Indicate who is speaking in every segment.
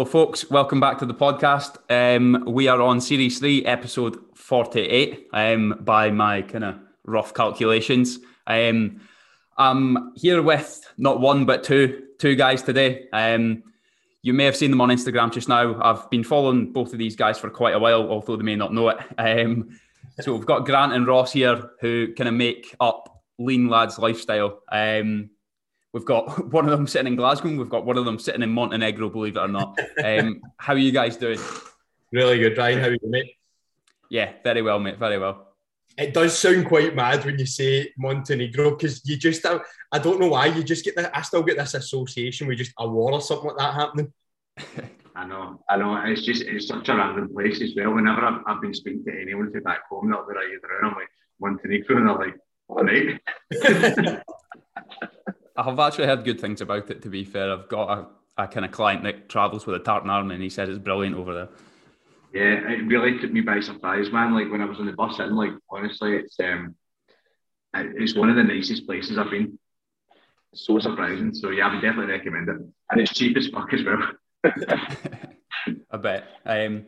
Speaker 1: Well, folks, welcome back to the podcast. Um, we are on series three, episode 48, um, by my kind of rough calculations. Um, I'm here with not one, but two, two guys today. Um, you may have seen them on Instagram just now. I've been following both of these guys for quite a while, although they may not know it. Um, so we've got Grant and Ross here who kind of make up Lean Lads lifestyle. Um, We've got one of them sitting in Glasgow. We've got one of them sitting in Montenegro, believe it or not. Um, how are you guys doing?
Speaker 2: Really good, Ryan. How are you, mate?
Speaker 1: Yeah, very well, mate. Very well.
Speaker 2: It does sound quite mad when you say Montenegro because you just, I don't know why, you just get that. I still get this association with just a war or something like that happening.
Speaker 3: I know, I know. It's just, it's such a random place as well. Whenever I've, I've been speaking to anyone from back home, they're like, I'm like, Montenegro, and they're like, all right.
Speaker 1: I've actually heard good things about it. To be fair, I've got a, a kind of client that travels with a tartan army, and he says it's brilliant over there.
Speaker 3: Yeah, it really took me by surprise, man. Like when I was on the bus, and like honestly, it's um, it's one of the nicest places I've been. So surprising. So yeah, I would definitely recommend it, and it's cheap as fuck as well.
Speaker 1: I bet. Um,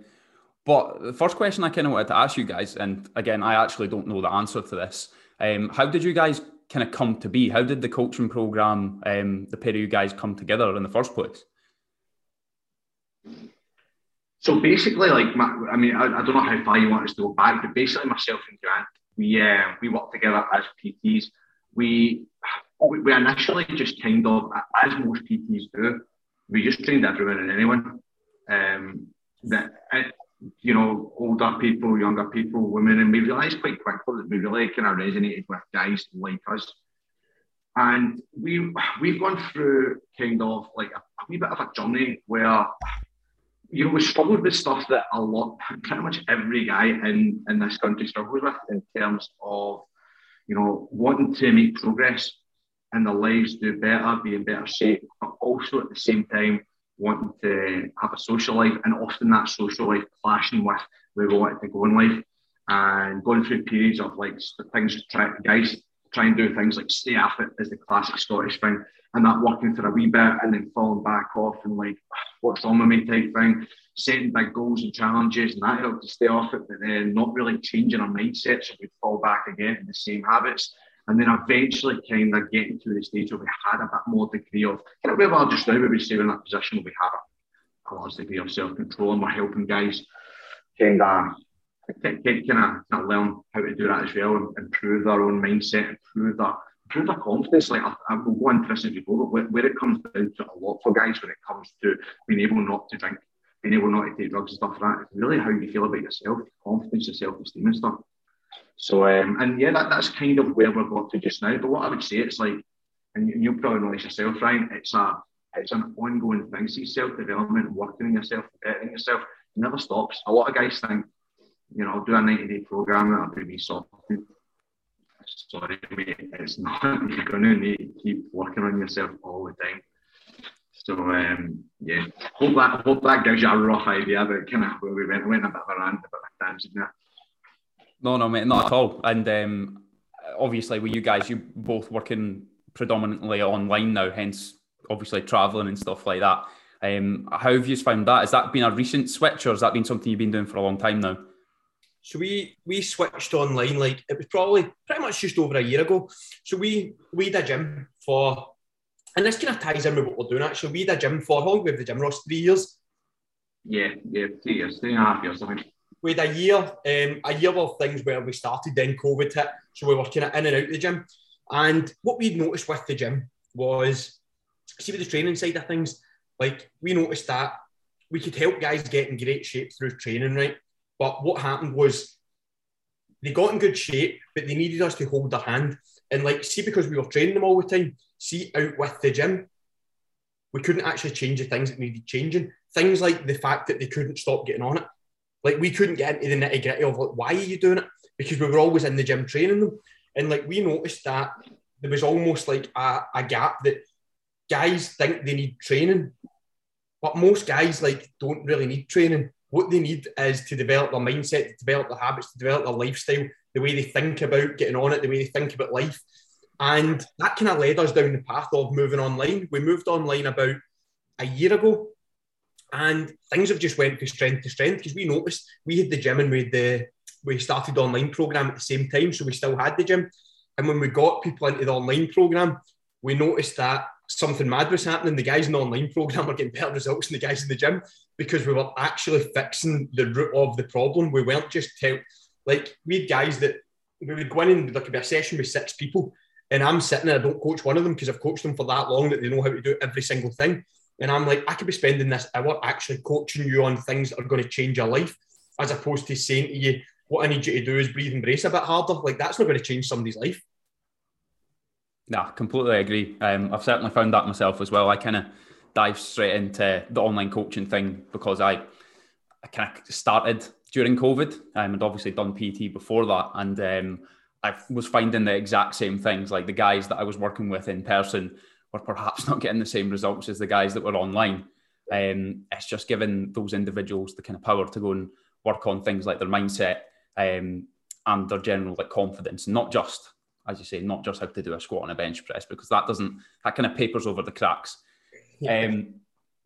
Speaker 1: but the first question I kind of wanted to ask you guys, and again, I actually don't know the answer to this. Um, how did you guys kind of come to be? How did the coaching program, um, the you guys, come together in the first place?
Speaker 3: So basically, like, my, I mean, I, I, don't know how far you want us to go back, but basically, myself and Grant, we uh, we worked together as PTs. We we initially just kind of, as most PTs do, we just trained everyone and anyone. Um, that you know, older people, younger people, women, and we realised quite quickly that we really kind of resonated with guys like us. And we we've gone through kind of like a, a wee bit of a journey where you know we struggled with stuff that a lot, pretty much every guy in in this country struggles with in terms of you know wanting to make progress in their lives, do better, be in better shape, but also at the same time wanting to have a social life, and often that social life clashing with where we wanted to go in life, and going through periods of like things, try, guys try and do things like stay off it as the classic Scottish thing, and that working for a wee bit, and then falling back off and like what's on with me type thing, setting big goals and challenges, and that helped to stay off it, but then not really changing our mindset, so we'd fall back again in the same habits and then eventually kind of getting to the stage where we had a bit more degree of kind of where we are just now, we say we're in that position where we have a, large degree of self-control and we're helping guys kind of kind of, kind of learn how to do that as well and improve their own mindset, improve their improve their confidence. Like I, I will go into this as we go, but where, where it comes down to a lot for guys when it comes to being able not to drink, being able not to take drugs and stuff like that, it's really how you feel about yourself, confidence, your self-esteem and stuff. So, um, and yeah, that, that's kind of where we're got to just now. But what I would say, it's like, and you, you'll probably this yourself, Ryan, it's a it's an ongoing thing. See, self development, working on yourself, bettering yourself, never stops. A lot of guys think, you know, I'll do a 90 day program and I'll be soft. Sorry, mate, it's not. You're going to need to keep working on yourself all the time. So um, yeah, hope that hope that gives you a rough idea about kind of where we went. We went a bit of a rant about tangent there.
Speaker 1: No, no, mate, not at all. And um, obviously, with you guys, you both working predominantly online now, hence obviously traveling and stuff like that. Um, how have you found that? Has that been a recent switch, or has that been something you've been doing for a long time now?
Speaker 2: So we we switched online like it was probably pretty much just over a year ago. So we we did a gym for, and this kind of ties in with what we're doing actually. We did a gym for how long? We have the gym Ross three years.
Speaker 3: Yeah, yeah, three years, three and a half years, I think
Speaker 2: we had a year, um, a year of things where we started, then COVID hit, so we were kind of in and out the gym. And what we'd noticed with the gym was, see, with the training side of things, like we noticed that we could help guys get in great shape through training, right? But what happened was they got in good shape, but they needed us to hold their hand. And like, see, because we were training them all the time, see, out with the gym, we couldn't actually change the things that needed changing. Things like the fact that they couldn't stop getting on it. Like we couldn't get into the nitty gritty of like, why are you doing it? Because we were always in the gym training them. And like we noticed that there was almost like a, a gap that guys think they need training, but most guys like don't really need training. What they need is to develop their mindset, to develop their habits, to develop their lifestyle, the way they think about getting on it, the way they think about life. And that kind of led us down the path of moving online. We moved online about a year ago And things have just went from strength to strength because we noticed we had the gym and we the we started the online program at the same time, so we still had the gym. And when we got people into the online program, we noticed that something mad was happening. The guys in the online program were getting better results than the guys in the gym because we were actually fixing the root of the problem. We weren't just tell like we had guys that we would go in and there could be a session with six people, and I'm sitting there, I don't coach one of them because I've coached them for that long that they know how to do every single thing. And I'm like, I could be spending this hour actually coaching you on things that are going to change your life, as opposed to saying to you, what I need you to do is breathe and brace a bit harder. Like that's not going to change somebody's life.
Speaker 1: Nah, completely agree. Um, I've certainly found that myself as well. I kind of dive straight into the online coaching thing because I, I kind of started during COVID um, and obviously done PT before that. And um, I was finding the exact same things. Like the guys that I was working with in person were perhaps not getting the same results as the guys that were online. Um, it's just giving those individuals the kind of power to go and work on things like their mindset um, and their general like confidence, not just as you say, not just how to do a squat and a bench press because that doesn't that kind of papers over the cracks. Yeah. Um,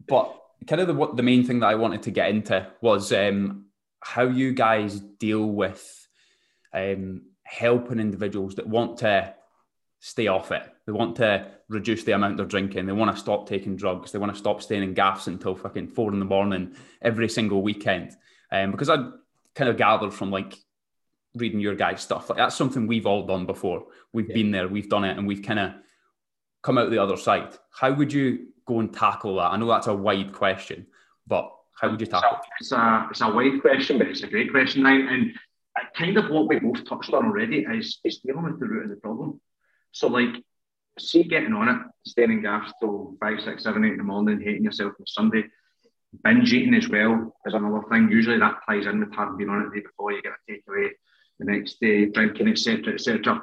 Speaker 1: but kind of the what the main thing that I wanted to get into was um, how you guys deal with um, helping individuals that want to stay off it. They want to reduce the amount they're drinking. They want to stop taking drugs. They want to stop staying in gaffs until fucking four in the morning every single weekend. Um, because I kind of gathered from like reading your guys' stuff. Like that's something we've all done before. We've yeah. been there, we've done it, and we've kind of come out the other side. How would you go and tackle that? I know that's a wide question, but how would you tackle
Speaker 3: it? It's a, it's a wide question, but it's a great question, Ryan. And kind of what we both touched on already is, is dealing with the root of the problem. So, like, see getting on it, staying in gas till five, six, seven, eight in the morning, hating yourself on Sunday. Binge eating as well is another thing. Usually that ties in with having been on it the day before you get a takeaway the next day, drinking, etc., etc.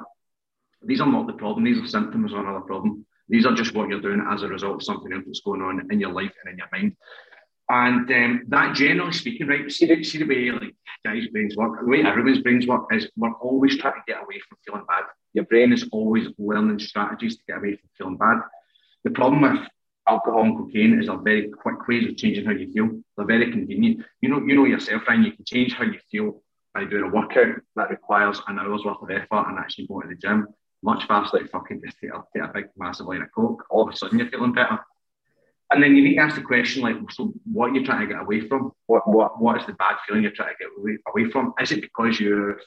Speaker 3: These are not the problem. These are symptoms of another problem. These are just what you're doing as a result of something else that's going on in your life and in your mind. And um, that, generally speaking, right, see the, see the way like guys' brains work, the way everyone's brains work is we're always trying to get away from feeling bad. Your brain is always learning strategies to get away from feeling bad. The problem with alcohol and cocaine is a very quick ways of changing how you feel. They're very convenient. You know, you know yourself, Ryan, you can change how you feel by doing a workout that requires an hour's worth of effort and actually going to the gym, much faster than fucking just a, take a big massive line of coke. All of a sudden you're feeling better. And then you need to ask the question like, so what are you trying to get away from? What what what is the bad feeling you're trying to get away, away from? Is it because you've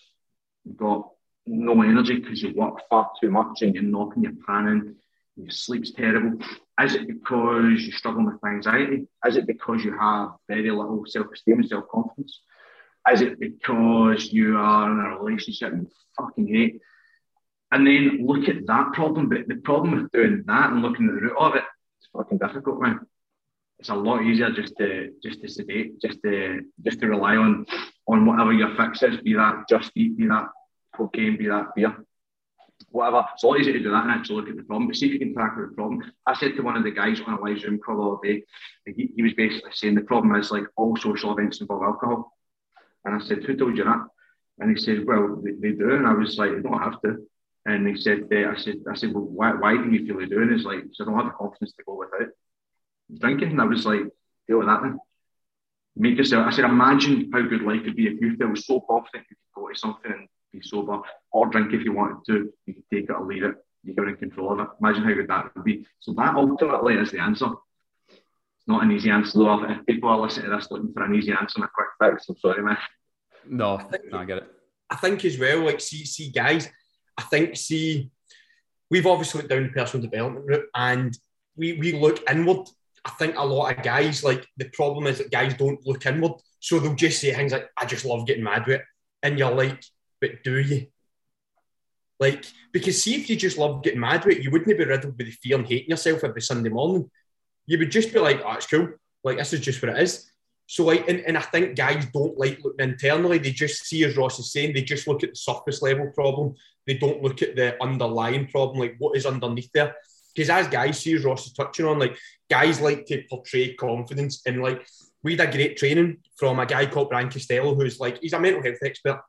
Speaker 3: got no energy because you work far too much and you're knocking your pan in, your sleep's terrible? Is it because you're struggling with anxiety? Is it because you have very little self-esteem and self-confidence? Is it because you are in a relationship and fucking hate? And then look at that problem. But the problem with doing that and looking at the root of it, it's fucking difficult, man. It's a lot easier just to just to sedate, just to just to rely on on whatever your fix is, be that just eat, be that cocaine, be that beer, whatever. It's a lot easier to do that and actually look at the problem. But see if you can tackle the problem. I said to one of the guys on a live Zoom call all day, he, he was basically saying the problem is like all social events involve alcohol. And I said, Who told you that? And he said, Well, they, they do. And I was like, You don't have to. And he said, uh, I said, I said, Well, why, why do you feel you're doing it? It's like, I don't have the confidence to go without drinking. And I was like, Deal with that then. Make yourself, I said, imagine how good life would be if you felt so confident you could go to something and be sober or drink if you wanted to. You could take it or leave it. You are in control of it. Imagine how good that would be. So that ultimately is the answer It's not an easy answer though. If people are listening to this looking for an easy answer and a quick fix, I'm sorry, man.
Speaker 1: No, I, think, no, I get it.
Speaker 2: I think as well, like see, see, guys, I think see, we've obviously looked down the personal development route and we we look inward. I think a lot of guys like the problem is that guys don't look inward, so they'll just say things like, "I just love getting mad with it," and you're like, "But do you?" Like, because see, if you just love getting mad with it, you wouldn't be riddled with the fear and hating yourself every Sunday morning you would just be like, oh, it's cool. Like, this is just what it is. So, like, and, and I think guys don't like looking internally. They just see, as Ross is saying, they just look at the surface level problem. They don't look at the underlying problem, like what is underneath there. Because as guys see, as Ross is touching on, like, guys like to portray confidence. And, like, we had a great training from a guy called Brian Costello, who's like, he's a mental health expert.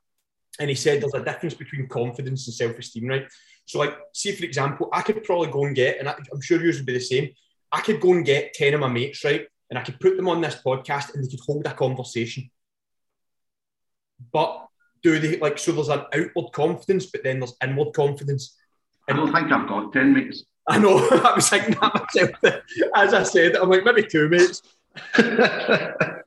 Speaker 2: And he said there's a difference between confidence and self esteem, right? So, like, see, for example, I could probably go and get, and I'm sure yours would be the same I could go and get 10 of my mates, right? and I could put them on this podcast and they could hold a conversation. But do they like so? There's an outward confidence, but then there's inward confidence.
Speaker 3: I don't think I've got ten minutes.
Speaker 2: I know. I was thinking that myself. As I said, I'm like maybe two minutes. but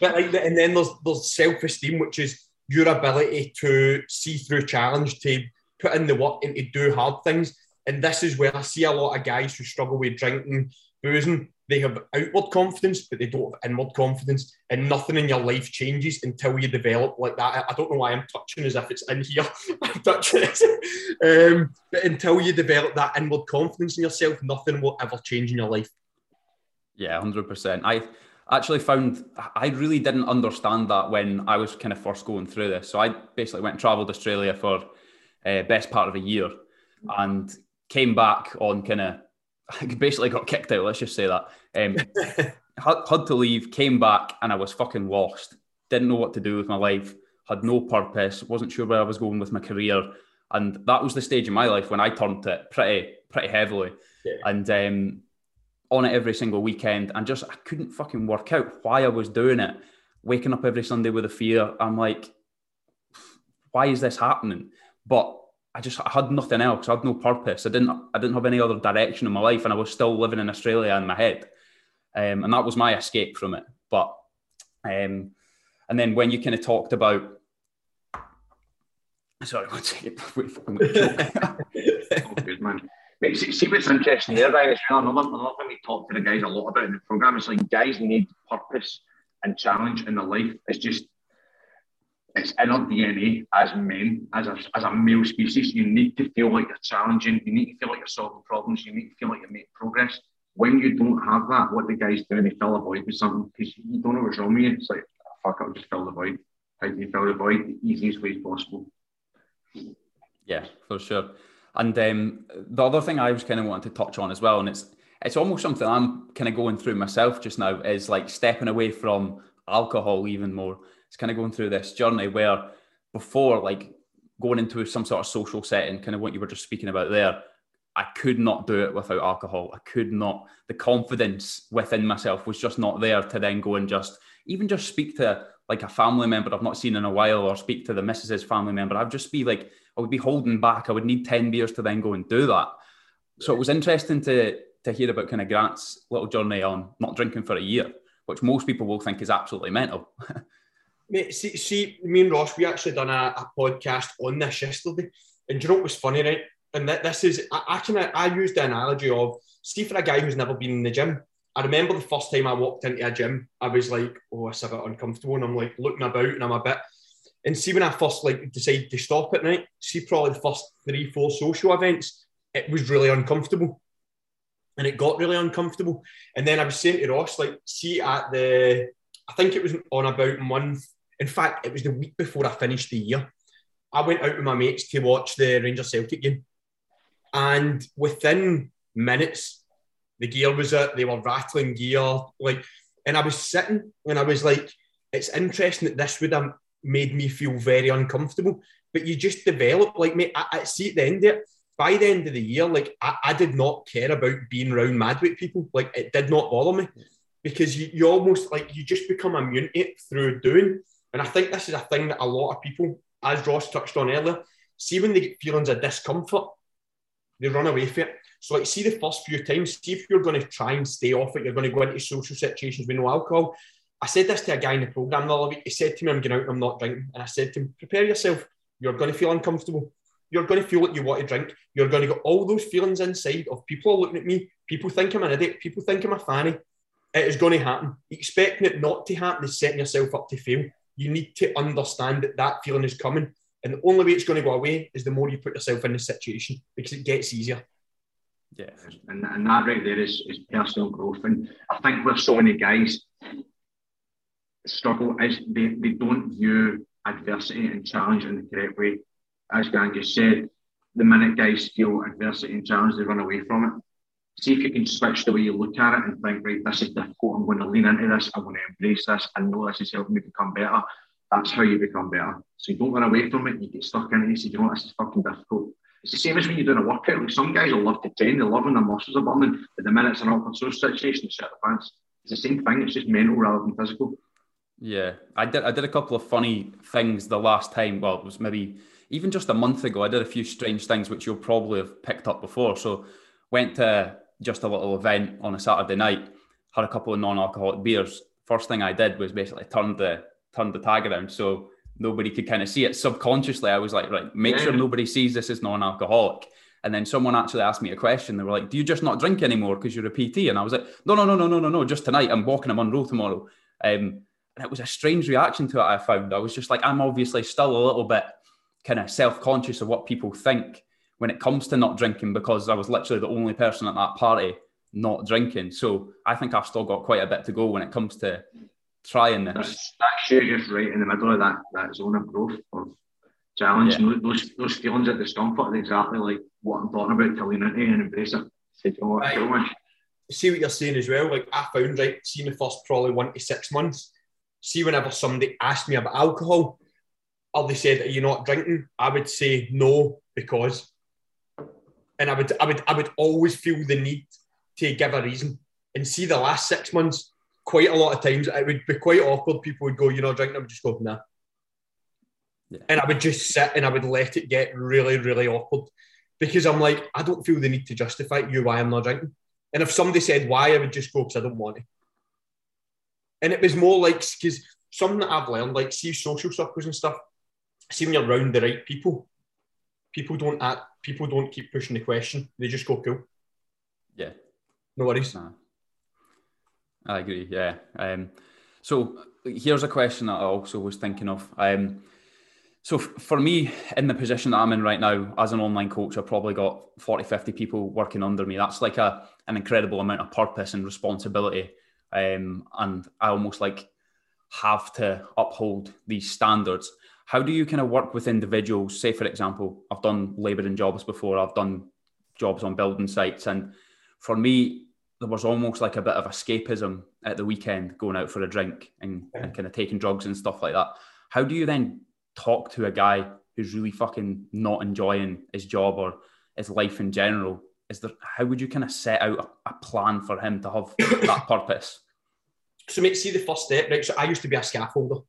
Speaker 2: like, and then there's there's self esteem, which is your ability to see through challenge, to put in the work, and to do hard things. And this is where I see a lot of guys who struggle with drinking, boozing, they have outward confidence, but they don't have inward confidence, and nothing in your life changes until you develop like that. I don't know why I'm touching as if it's in here. I'm touching it, um, but until you develop that inward confidence in yourself, nothing will ever change in your life.
Speaker 1: Yeah, hundred percent. I actually found I really didn't understand that when I was kind of first going through this. So I basically went and travelled Australia for uh, best part of a year, and came back on kind of basically got kicked out. Let's just say that. Um, had, had to leave, came back, and I was fucking lost. Didn't know what to do with my life. Had no purpose. Wasn't sure where I was going with my career. And that was the stage in my life when I turned it pretty, pretty heavily. Yeah. And um, on it every single weekend, and just I couldn't fucking work out why I was doing it. Waking up every Sunday with a fear. I'm like, why is this happening? But I just I had nothing else. I had no purpose. I didn't I didn't have any other direction in my life, and I was still living in Australia in my head, um, and that was my escape from it. But um, and then when you kind of talked about, sorry, one second.
Speaker 3: oh, good man. See, see what's interesting here, Ryan, is another, another thing we talk to the guys a lot about in the program. It's like guys need purpose and challenge in their life. It's just it's in our DNA as men, as a, as a male species. You need to feel like you're challenging. You need to feel like you're solving problems. You need to feel like you're making progress. When you don't have that, what the guys do, they fill a void with something because you don't know what's wrong with you. It's like, ah, fuck, I'll just fill the void. How do you fill the void? The easiest way possible.
Speaker 1: Yeah, for sure. And um, the other thing I was kind of wanting to touch on as well, and it's it's almost something I'm kind of going through myself just now, is like stepping away from alcohol even more it's kind of going through this journey where before, like going into some sort of social setting, kind of what you were just speaking about there, I could not do it without alcohol. I could not. The confidence within myself was just not there to then go and just even just speak to like a family member I've not seen in a while or speak to the missus's family member. I'd just be like, I would be holding back. I would need 10 beers to then go and do that. So it was interesting to to hear about kind of Grant's little journey on not drinking for a year, which most people will think is absolutely mental.
Speaker 2: Mate, see, see, me and Ross, we actually done a, a podcast on this yesterday. And do you know what was funny, right? And that this is, I, I can, I used the analogy of, see, for a guy who's never been in the gym, I remember the first time I walked into a gym, I was like, oh, it's a bit uncomfortable. And I'm like looking about and I'm a bit, and see, when I first like decided to stop at night, see, probably the first three, four social events, it was really uncomfortable. And it got really uncomfortable. And then I was saying to Ross, like, see, at the, I think it was on about month in fact, it was the week before I finished the year. I went out with my mates to watch the Rangers Celtic game. And within minutes, the gear was it, they were rattling gear. Like, and I was sitting and I was like, it's interesting that this would have made me feel very uncomfortable. But you just develop, like, mate, I, I see at the end of it, by the end of the year, like, I, I did not care about being around mad with people. Like, it did not bother me because you, you almost like you just become immune to it through doing. And I think this is a thing that a lot of people, as Ross touched on earlier, see when they get feelings of discomfort, they run away from it. So, like, see the first few times, see if you're going to try and stay off it, you're going to go into social situations with no alcohol. I said this to a guy in the program the other week. He said to me, I'm going out and I'm not drinking. And I said to him, prepare yourself. You're going to feel uncomfortable. You're going to feel like you want to drink. You're going to get all those feelings inside of people are looking at me. People think I'm an idiot. People think I'm a fanny. It is going to happen. Expecting it not to happen is setting yourself up to fail you need to understand that that feeling is coming. And the only way it's going to go away is the more you put yourself in the situation because it gets easier.
Speaker 3: Yeah, and, and that right there is, is personal growth. And I think with so many guys struggle is they, they don't view adversity and challenge in the correct way. As Grant just said, the minute guys feel adversity and challenge, they run away from it see if you can switch the way you look at it and think, right, this is difficult. I'm going to lean into this. I'm going to embrace this. I know this is helping me become better. That's how you become better. So you don't run away from it. You get stuck in it. You say, you know what, this is fucking difficult. It's the same as when you're doing a workout. Like some guys will love to train. They love when their muscles are burning. But the minute it's an awkward social situation, they shut the pants. it's the same thing. It's just mental rather than physical.
Speaker 1: Yeah, I did. I did a couple of funny things the last time. Well, it was maybe even just a month ago. I did a few strange things which you'll probably have picked up before. So, went to just a little event on a Saturday night. Had a couple of non-alcoholic beers. First thing I did was basically turn the turn the tag around so nobody could kind of see it. Subconsciously, I was like, right, make yeah. sure nobody sees this is non-alcoholic. And then someone actually asked me a question. They were like, "Do you just not drink anymore because you're a PT?" And I was like, "No, no, no, no, no, no, no. Just tonight. I'm walking a Munro tomorrow." Um, and it was a strange reaction to it. I found I was just like, I'm obviously still a little bit kind of self-conscious of what people think when it comes to not drinking because I was literally the only person at that party not drinking. So I think I've still got quite a bit to go when it comes to trying this.
Speaker 3: That's, that's you just right in the middle of that, that zone of growth of challenge. Yeah. Those, those feelings of discomfort are exactly like what I'm talking about to lean into and embrace it. Say, oh,
Speaker 2: right. See what you're saying as well. Like I found right, seeing the first probably one to six months. See, whenever somebody asked me about alcohol, or they said, "Are you not drinking?" I would say no because, and I would, I would, I would always feel the need to give a reason. And see, the last six months, quite a lot of times, it would be quite awkward. People would go, "You're not drinking." I would just go, "Nah." Yeah. And I would just sit and I would let it get really, really awkward because I'm like, I don't feel the need to justify you why I'm not drinking. And if somebody said why, I would just go because I don't want to. And it was more like because something that I've learned, like see social circles and stuff, see when you're around the right people, people don't act, people don't keep pushing the question. They just go cool.
Speaker 1: Yeah.
Speaker 2: No worries.
Speaker 1: Nah. I agree. Yeah. Um, so here's a question that I also was thinking of. Um, so for me, in the position that I'm in right now as an online coach, I've probably got 40, 50 people working under me. That's like a, an incredible amount of purpose and responsibility. Um, and I almost like have to uphold these standards. How do you kind of work with individuals? Say, for example, I've done labouring jobs before, I've done jobs on building sites. And for me, there was almost like a bit of escapism at the weekend going out for a drink and, and kind of taking drugs and stuff like that. How do you then talk to a guy who's really fucking not enjoying his job or his life in general? Is there how would you kind of set out a, a plan for him to have that purpose?
Speaker 2: So, mate, see the first step, right? So, I used to be a scaffolder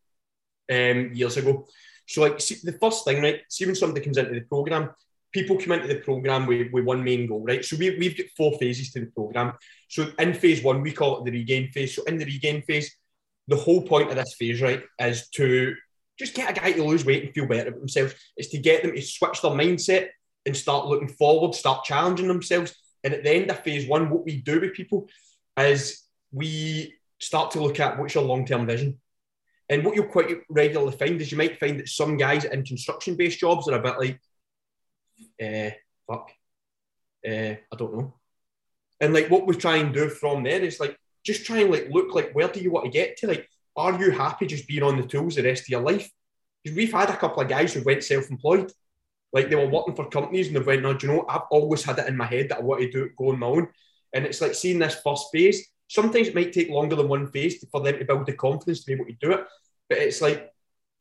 Speaker 2: um, years ago. So, like, see, the first thing, right? See, when somebody comes into the program, people come into the program with, with one main goal, right? So, we, we've got four phases to the program. So, in phase one, we call it the regain phase. So, in the regain phase, the whole point of this phase, right, is to just get a guy to lose weight and feel better about themselves. It's to get them to switch their mindset and start looking forward, start challenging themselves. And at the end of phase one, what we do with people is we start to look at what's your long term vision. And what you'll quite regularly find is you might find that some guys in construction based jobs are a bit like, uh, fuck, uh, I don't know. And like what we try and do from there is like just try and like look like where do you want to get to? Like are you happy just being on the tools the rest of your life? Because we've had a couple of guys who went self-employed. Like they were working for companies and they went, no, do you know, I've always had it in my head that I want to do it, go on my own. And it's like seeing this first phase. Sometimes it might take longer than one phase for them to build the confidence to be able to do it. But it's like,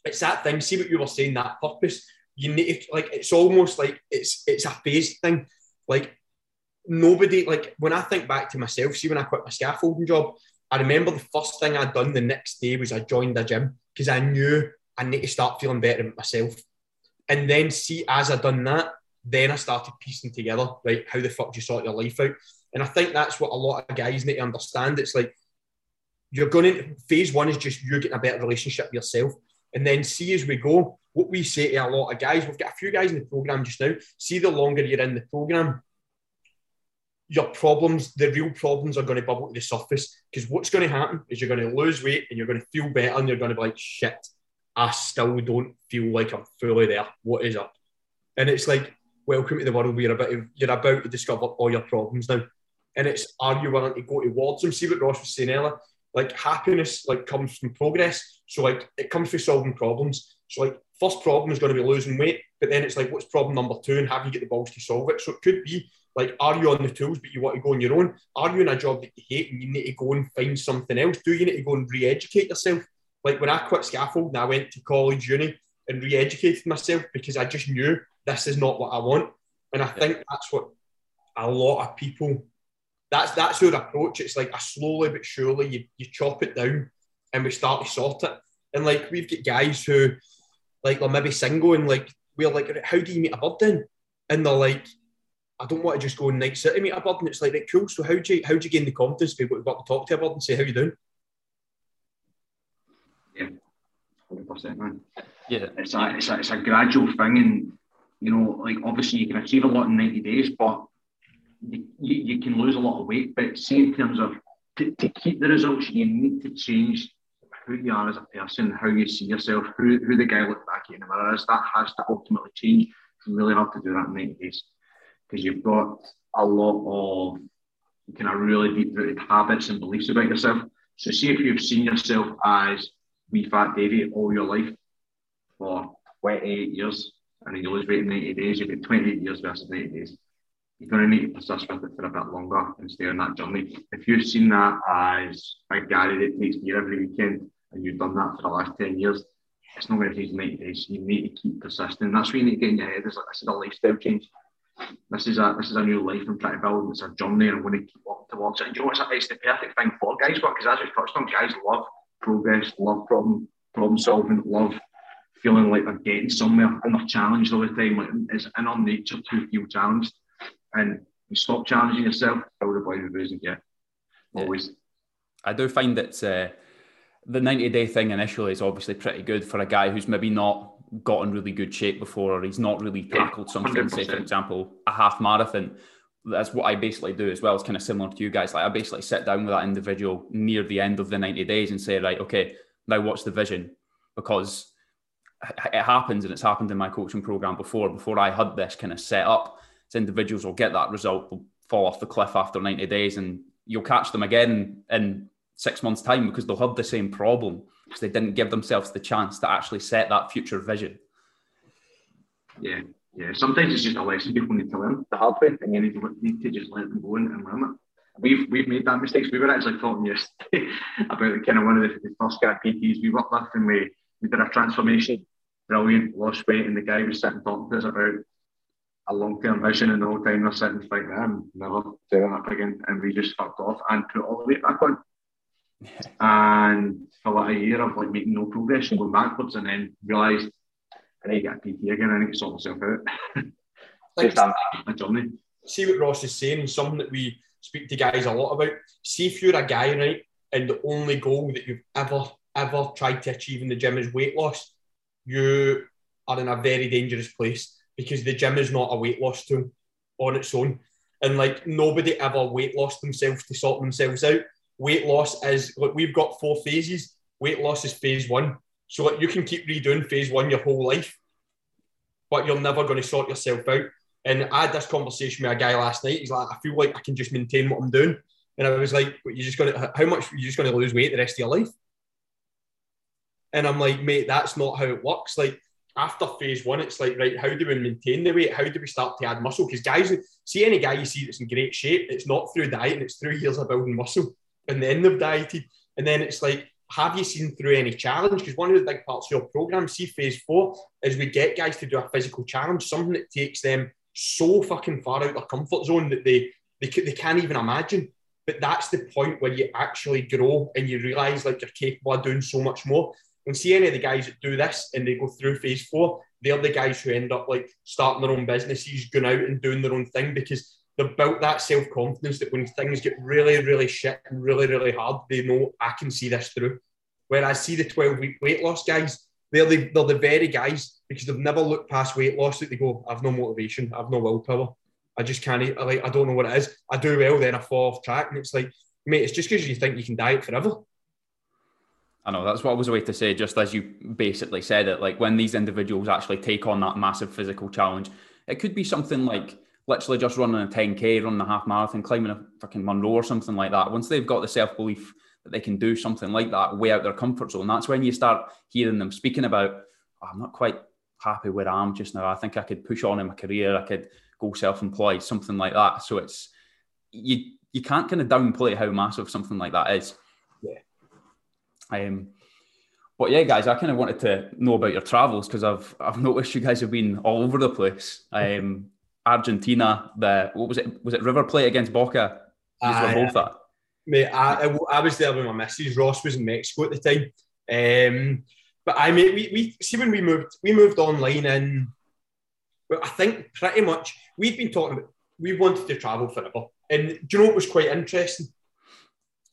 Speaker 2: it's that thing. See what you were saying, that purpose. You need to, like, it's almost like it's it's a phase thing. Like nobody, like when I think back to myself, see when I quit my scaffolding job, I remember the first thing I'd done the next day was I joined a gym because I knew I need to start feeling better about myself. And then see, as I done that, then I started piecing together, right, how the fuck do you sort your life out? And I think that's what a lot of guys need to understand. It's like you're going to phase one is just you getting a better relationship with yourself. And then see as we go, what we say to a lot of guys, we've got a few guys in the program just now. See, the longer you're in the program, your problems, the real problems are going to bubble to the surface. Because what's going to happen is you're going to lose weight and you're going to feel better and you're going to be like, shit, I still don't feel like I'm fully there. What is up? And it's like, welcome to the world where you're about to, you're about to discover all your problems now. And it's, are you willing to go towards them? See what Ross was saying earlier? Like happiness like comes from progress. So like it comes from solving problems. So like first problem is going to be losing weight, but then it's like, what's problem number two and have you get the balls to solve it? So it could be like, are you on the tools but you want to go on your own? Are you in a job that you hate and you need to go and find something else? Do you need to go and re-educate yourself? Like when I quit scaffold and I went to college, uni, and re-educated myself because I just knew this is not what I want. And I think that's what a lot of people that's that's our approach. It's like a slowly but surely you, you chop it down and we start to sort it. And like we've got guys who like they're maybe single and like we're like, how do you meet a bird then? And they're like, I don't want to just go in Night City meet a bird. And it's like, right, cool. So how do you how do you gain the confidence to be able to and talk to a bird and say how you doing?
Speaker 3: Yeah, hundred percent, man.
Speaker 1: Yeah,
Speaker 3: it's a, it's a it's a gradual thing, and you know, like obviously you can achieve a lot in ninety days, but you, you, you can lose a lot of weight. But see, in terms of to, to keep the results, you need to change who you are as a person, how you see yourself, who, who the guy looks back in the mirror is. That has to ultimately change. You really have to do that in 90 days because you've got a lot of kind of really deep rooted habits and beliefs about yourself. So, see if you've seen yourself as wee fat Davy all your life for 28 years and then you lose weight in 90 days, you've got 28 years versus 90 days you're going to need to persist with it for a bit longer and stay on that journey. If you've seen that as a Gary that takes beer every weekend and you've done that for the last 10 years, it's not going to take 90 days. You need to keep persisting. That's what you need to get in your head. Is like this is a lifestyle change. This is a this is a new life I'm trying to build. It's a journey and I'm going to keep working towards it. And you know what's it's the perfect thing for guys, because as we've touched on, guys love progress, love problem problem solving, love feeling like they're getting somewhere and they're challenged all the time. Like it's in our nature to feel challenged and you stop challenging yourself, build a boy the booze and always.
Speaker 1: I do find that uh, the 90 day thing initially is obviously pretty good for a guy who's maybe not got in really good shape before or he's not really tackled yeah, something, say, for example, a half marathon. That's what I basically do as well. It's kind of similar to you guys. Like I basically sit down with that individual near the end of the 90 days and say, right, okay, now what's the vision? Because it happens and it's happened in my coaching program before, before I had this kind of set up individuals will get that result, will fall off the cliff after 90 days, and you'll catch them again in six months' time because they'll have the same problem because they didn't give themselves the chance to actually set that future vision.
Speaker 3: Yeah, yeah. Sometimes it's just a lesson people need to learn the hard way, and you need to, need to just let them go and, learn it. We've we've made that mistakes. We were actually talking yesterday about kind of one of the, the first guy PTs we worked with, and we we did a transformation, brilliant, lost weight, and the guy was sitting talking to us about a long term vision and the whole time they're sitting like them, never doing that again. And we just fucked off and put all the way back on. and for like a year of like making no progress and going backwards and then realised I need to get PT again, I need to sort myself out. a, a journey.
Speaker 2: See what Ross is saying, something that we speak to guys a lot about. See if you're a guy, right, and the only goal that you've ever, ever tried to achieve in the gym is weight loss, you are in a very dangerous place because the gym is not a weight loss tool on its own. And like nobody ever weight lost themselves to sort themselves out. Weight loss is like we've got four phases. Weight loss is phase one. So like you can keep redoing phase one your whole life, but you're never going to sort yourself out. And I had this conversation with a guy last night. He's like, I feel like I can just maintain what I'm doing. And I was like, you're just gonna how much you're just gonna lose weight the rest of your life? And I'm like, mate, that's not how it works. Like after phase one, it's like, right, how do we maintain the weight? How do we start to add muscle? Because guys, see any guy you see that's in great shape, it's not through diet, it's through years of building muscle. And then they've dieted. And then it's like, have you seen through any challenge? Because one of the big parts of your program, see phase four, is we get guys to do a physical challenge, something that takes them so fucking far out of their comfort zone that they, they, they can't even imagine. But that's the point where you actually grow and you realize like you're capable of doing so much more and see any of the guys that do this and they go through phase four, they're the guys who end up like starting their own businesses, going out and doing their own thing because built that self confidence that when things get really, really shit and really, really hard, they know I can see this through. Where I see the 12 week weight loss guys, they're the, they're the very guys because they've never looked past weight loss that they go, I've no motivation, I've no willpower. I just can't, I, like, I don't know what it is. I do well, then I fall off track. And it's like, mate, it's just because you think you can diet forever.
Speaker 1: I know that's what I was away to say, just as you basically said it. Like when these individuals actually take on that massive physical challenge, it could be something like literally just running a 10k, running a half marathon, climbing a fucking Munro or something like that. Once they've got the self belief that they can do something like that, way out their comfort zone, that's when you start hearing them speaking about, oh, I'm not quite happy where I am just now. I think I could push on in my career. I could go self employed, something like that. So it's, you, you can't kind of downplay how massive something like that is. Yeah. Um, but yeah, guys, I kind of wanted to know about your travels because I've I've noticed you guys have been all over the place. Um, Argentina, the what was it? Was it River Plate against Boca? You were both at.
Speaker 2: Mate, I, I, was there with my missus. Ross was in Mexico at the time. Um, but I mean, we, we see when we moved, we moved online in. Well, I think pretty much we've been talking about. We wanted to travel forever, and do you know what was quite interesting?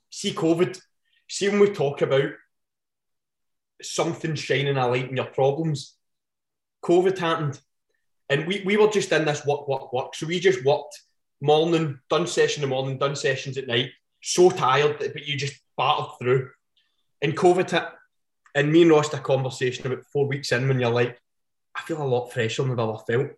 Speaker 2: See, COVID. See when we talk about something shining a light in your problems. COVID happened, and we, we were just in this work, work, work. So we just worked morning, done session in the morning, done sessions at night. So tired, but you just battled through. And COVID hit, and me and Ross had a conversation about four weeks in when you're like, I feel a lot fresher than I've ever felt.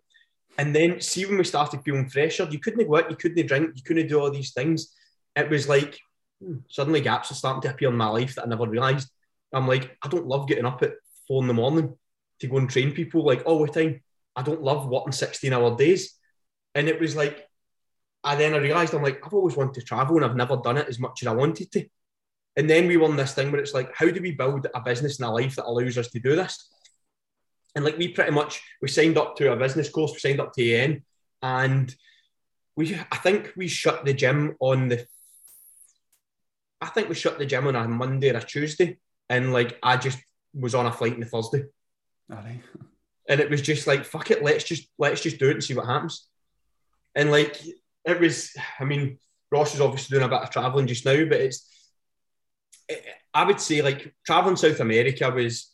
Speaker 2: And then see when we started feeling fresher, you couldn't out, you couldn't drink, you couldn't do all these things. It was like hmm, suddenly gaps are starting to appear in my life that I never realised. I'm like, I don't love getting up at four in the morning to go and train people like all the time. I don't love working 16 hour days. And it was like, I then I realised I'm like, I've always wanted to travel and I've never done it as much as I wanted to. And then we won this thing where it's like, how do we build a business in a life that allows us to do this? And like we pretty much we signed up to a business course, we signed up to AN, and we I think we shut the gym on the I think we shut the gym on a Monday or a Tuesday. And like I just was on a flight on the Thursday.
Speaker 1: All right.
Speaker 2: And it was just like, fuck it, let's just let's just do it and see what happens. And like it was, I mean, Ross is obviously doing a bit of traveling just now, but it's I would say like traveling South America was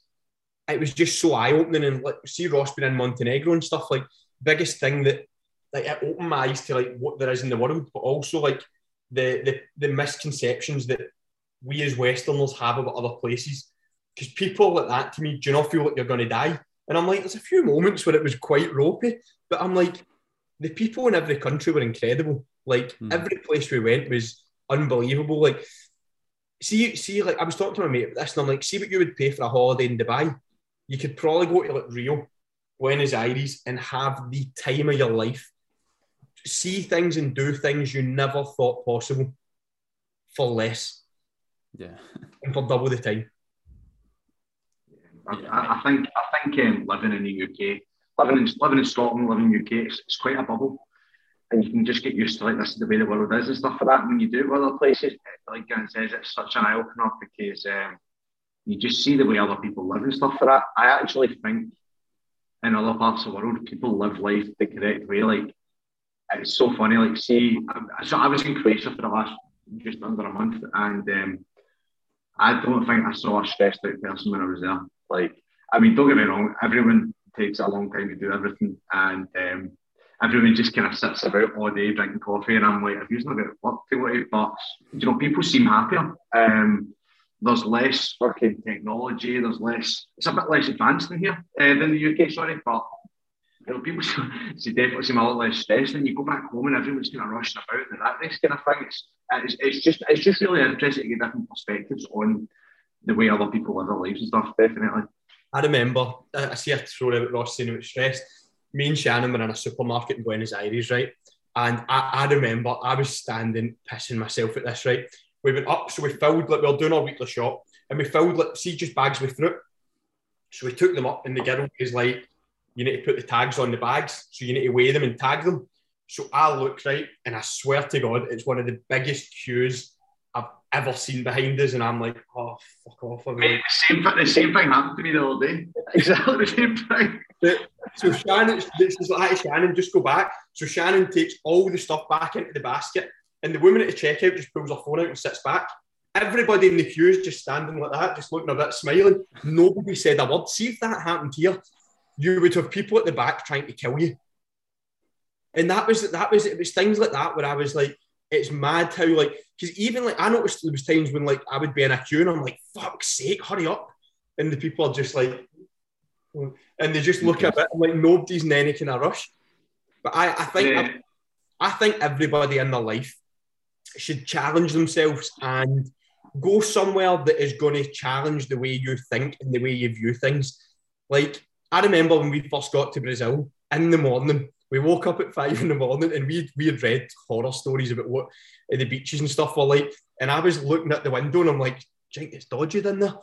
Speaker 2: it was just so eye opening and like see Ross being in Montenegro and stuff like biggest thing that like it opened my eyes to like what there is in the world, but also like the the, the misconceptions that we as Westerners have about other places. Because people like that to me, do not feel like you're going to die? And I'm like, there's a few moments where it was quite ropey, but I'm like, the people in every country were incredible. Like mm. every place we went was unbelievable. Like, see, see, like I was talking to my mate about this, and I'm like, see what you would pay for a holiday in Dubai. You could probably go to like Rio, Buenos Aires, and have the time of your life. See things and do things you never thought possible for less.
Speaker 1: Yeah.
Speaker 2: And for double the time.
Speaker 3: I, I, think I think um, living in the UK, living in living in Scotland, living in the UK, it's, it's, quite a bubble, and you can just get used to like this is the way the world is and stuff like that. When you do it other places, like Gavin says, it's such an eye opener because um, you just see the way other people live and stuff like that. I actually think in other parts of the world, people live life the correct way. Like it's so funny. Like see, so I was in Croatia for the last just under a month, and um, I don't think I saw a stressed out person when I was there. Like, I mean, don't get me wrong, everyone takes a long time to do everything, and um, everyone just kind of sits about all day drinking coffee, and I'm like, if you're not got work to wait, but you know, people seem happier. Um, there's less working technology. There's less. It's a bit less advanced in here uh, than the UK. Sorry, but you know, people see definitely seem a lot less stressed. And you go back home and everyone's kind of rushing about and that race kind of thing. It's, it's, it's just it's just really interesting to get different perspectives on the way other people live their lives and stuff. Definitely.
Speaker 2: I remember I see a throw out Ross saying about stressed. Me and Shannon were in a supermarket in Buenos Aires, right? And I, I remember I was standing pissing myself at this, right? We went up, so we filled like we were doing our weekly shop, and we filled like see just bags with fruit. So we took them up, and the girl is like, "You need to put the tags on the bags, so you need to weigh them and tag them." So I look right, and I swear to God, it's one of the biggest queues I've ever seen behind us, and I'm like, "Oh, fuck off!" I'm
Speaker 3: like, the same, the same thing happened to me the other day. Exactly the same thing.
Speaker 2: So Shannon, this is like Shannon, just go back. So Shannon takes all the stuff back into the basket, and the woman at the checkout just pulls her phone out and sits back. Everybody in the queue is just standing like that, just looking a bit smiling. Nobody said a word. See if that happened here, you would have people at the back trying to kill you. And that was that was it was things like that where I was like, it's mad how like because even like I noticed there was times when like I would be in a queue and I'm like, fuck's sake, hurry up. And the people are just like and they just look a bit like nobody's in any kind of rush. But I, I think yeah. I, I think everybody in their life should challenge themselves and go somewhere that is going to challenge the way you think and the way you view things. Like I remember when we first got to Brazil in the morning, we woke up at five in the morning and we we had read horror stories about what eh, the beaches and stuff were like. And I was looking at the window and I'm like, Jink, it's dodgy in there.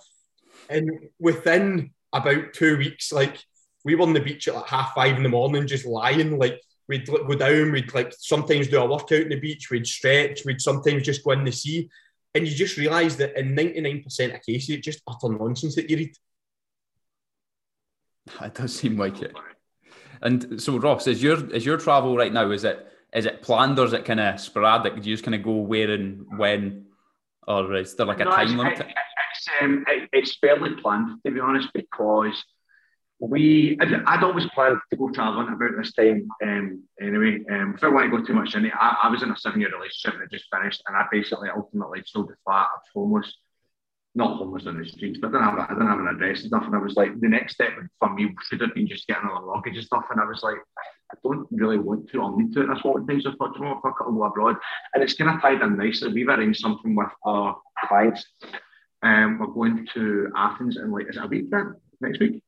Speaker 2: And within about two weeks, like we were on the beach at like half five in the morning, just lying, like we'd go down, we'd like sometimes do a workout in the beach, we'd stretch, we'd sometimes just go in the sea. And you just realise that in 99% of cases, it's just utter nonsense that you read.
Speaker 1: It does seem like it. And so, Ross, is your is your travel right now? Is it is it planned or is it kind of sporadic? Do you just kind of go where and when, or is there like a no, time limit?
Speaker 3: It, it's, um, it, it's fairly planned to be honest, because we I'd, I'd, always planned to go travelling about this time um, anyway. Um, if I want to go too much into it, I, I was in a seven year relationship that just finished, and I basically ultimately sold the flat. I was homeless not homeless on the streets, but I didn't have, I didn't have an address and stuff. And I was like, the next step for me should have been just getting a luggage and stuff. And I was like, I don't really want to or need to. That's what things I thought, you know, fuck it, I'll go abroad. And it's kind of tied in nicely. We've arranged something with our clients. Um, we're going to Athens in like, is it a week then? Next week?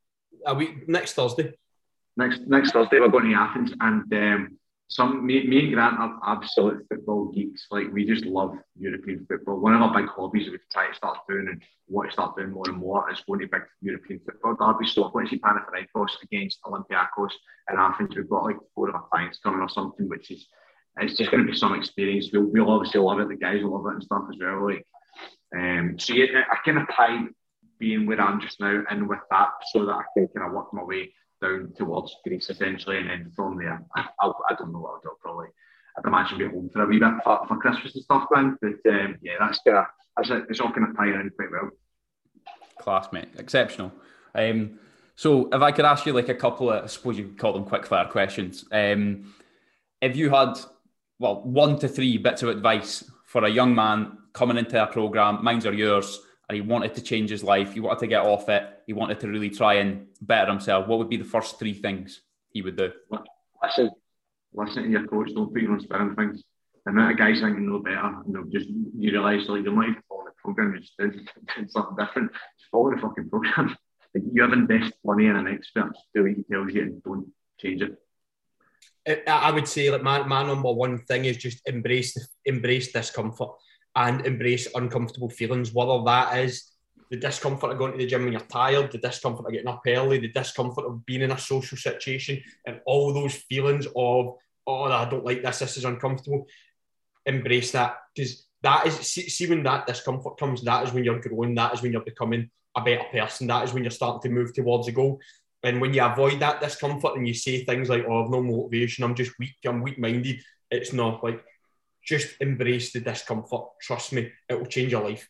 Speaker 2: A week, next Thursday.
Speaker 3: Next next Thursday, we're going to Athens. And um, some me, me and Grant are absolute football geeks. Like we just love European football. One of our big hobbies that we've tried to start doing and want to start doing more and more is going to big European football derbies. So I want to see Panathinaikos against Olympiacos in Athens. We've got like four of our clients coming or something, which is it's just going to be some experience. We'll, we'll obviously love it. The guys will love it and stuff as well. Like um, so yeah, I kind of tied being where I'm just now and with that so that I can kind of work my way down towards Greece essentially, and then from there, I, I, I don't know what I'll do. Probably, I'd imagine be home for a wee bit for, for Christmas and stuff, man. But um, yeah, that's of that's it. It's all kind of tying in quite well.
Speaker 1: Class, mate. Exceptional. Um, so, if I could ask you like a couple of, I suppose you could call them quick fire questions. Um, if you had, well, one to three bits of advice for a young man coming into a program, mine's or yours, and he wanted to change his life, he wanted to get off it, he wanted to really try and better himself, what would be the first three things he would do?
Speaker 3: Listen, listen to your coach, don't put your own spin on things. The amount of guys think you know better, and they'll just, you realise, like, they're not even following the program, you're just doing, doing something different. Just follow the fucking program. you have invested money in an expert, do what he tells you and don't change it.
Speaker 2: I would say like my, my number one thing is just embrace the, embrace discomfort and embrace uncomfortable feelings, whether that is the discomfort of going to the gym when you're tired, the discomfort of getting up early, the discomfort of being in a social situation, and all those feelings of, oh, I don't like this, this is uncomfortable. Embrace that because that is, see, see, when that discomfort comes, that is when you're growing, that is when you're becoming a better person, that is when you're starting to move towards a goal. And when you avoid that discomfort and you say things like, oh, I've no motivation, I'm just weak, I'm weak minded, it's not like just embrace the discomfort. Trust me, it will change your life.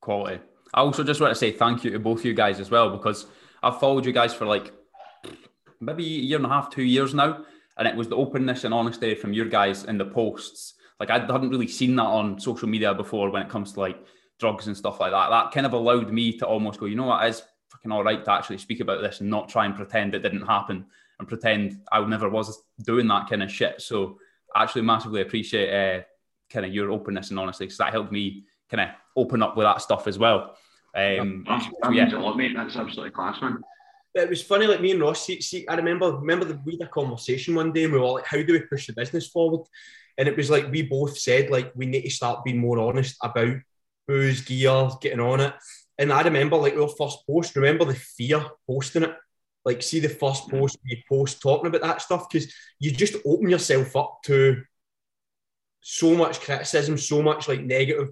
Speaker 1: Quality. I also just want to say thank you to both you guys as well because I've followed you guys for like maybe a year and a half, two years now. And it was the openness and honesty from your guys in the posts. Like I hadn't really seen that on social media before when it comes to like drugs and stuff like that. That kind of allowed me to almost go, you know what, it's fucking all right to actually speak about this and not try and pretend it didn't happen and pretend I never was doing that kind of shit. So actually massively appreciate uh, kind of your openness and honesty because that helped me kind of open up with that stuff as well. Um,
Speaker 3: that, that yeah. means a lot, mate. That's absolutely class, man.
Speaker 2: It was funny, like me and Ross. See, see, I remember, remember the, we had a conversation one day, and we were like, "How do we push the business forward?" And it was like we both said, like, we need to start being more honest about booze, gear, getting on it. And I remember, like, our first post. Remember the fear posting it like see the first post you post talking about that stuff because you just open yourself up to so much criticism, so much like negative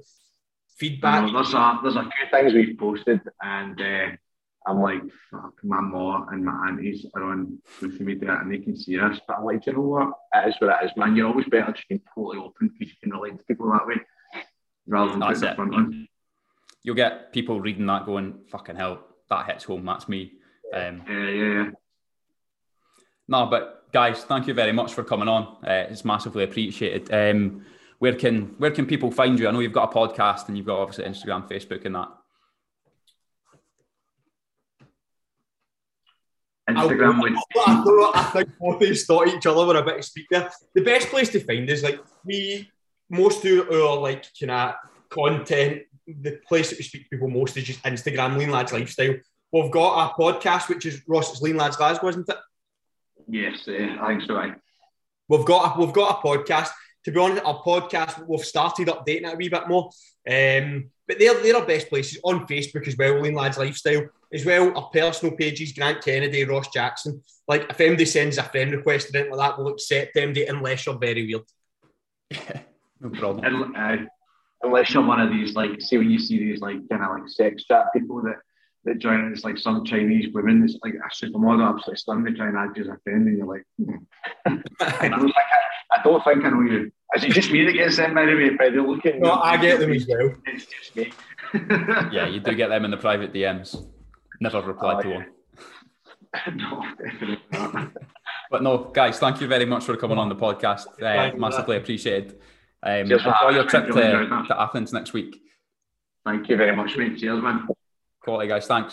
Speaker 2: feedback.
Speaker 3: Know, there's a there's a few things we've posted, and uh, I'm like, fuck, my mom and my aunties are on social media and they can see us. But I'm like, you know what? It is what it is, man. You're always better just being totally open because you can relate to people that way rather than putting it front on.
Speaker 1: You'll get people reading that going, fucking hell, that hits home. That's me. Um,
Speaker 3: yeah, yeah, yeah.
Speaker 1: No, but guys, thank you very much for coming on. Uh, it's massively appreciated. Um, where can where can people find you? I know you've got a podcast and you've got obviously Instagram, Facebook, and that.
Speaker 3: Instagram would.
Speaker 2: I, I think both of thought each other were a bit of speak there. The best place to find is like we most do our like kind of content. The place that we speak to people most is just Instagram, Lean Lads Lifestyle. We've got a podcast, which is Ross, it's Lean Lads Glasgow, isn't it?
Speaker 3: Yes, uh, I think so. Right.
Speaker 2: We've got a, we've got a podcast. To be honest, our podcast we've started updating it a wee bit more. Um, But they're, they're our best places on Facebook as well, Lean Lads Lifestyle. As well, our personal pages, Grant Kennedy, Ross Jackson. Like, if anybody sends a friend request or anything like that, we'll accept them unless you're very weird.
Speaker 1: no problem.
Speaker 3: And, uh, unless you're one of these, like, say when you see these, like, kind of like sex chat people that that join it, it's like some Chinese women, it's like a supermodel, absolutely stunning, they try and add you as a friend, and you're like, hmm. I, don't think I, I don't think I know you. Is it just me that gets sent by the way? By the looking?
Speaker 2: No, I get them as well.
Speaker 3: It's just me.
Speaker 1: yeah, you do get them in the private DMs. Never reply
Speaker 3: Oh,
Speaker 1: to
Speaker 3: yeah.
Speaker 1: one.
Speaker 3: no, definitely not.
Speaker 1: But no, guys, thank you very much for coming on the podcast. Uh,
Speaker 2: Thank you.
Speaker 1: massively appreciated. Um,
Speaker 3: Cheers for
Speaker 1: enjoy your trip to, to Athens next week.
Speaker 3: Thank you very much, mate. Cheers, man.
Speaker 1: Quality, guys. Thanks.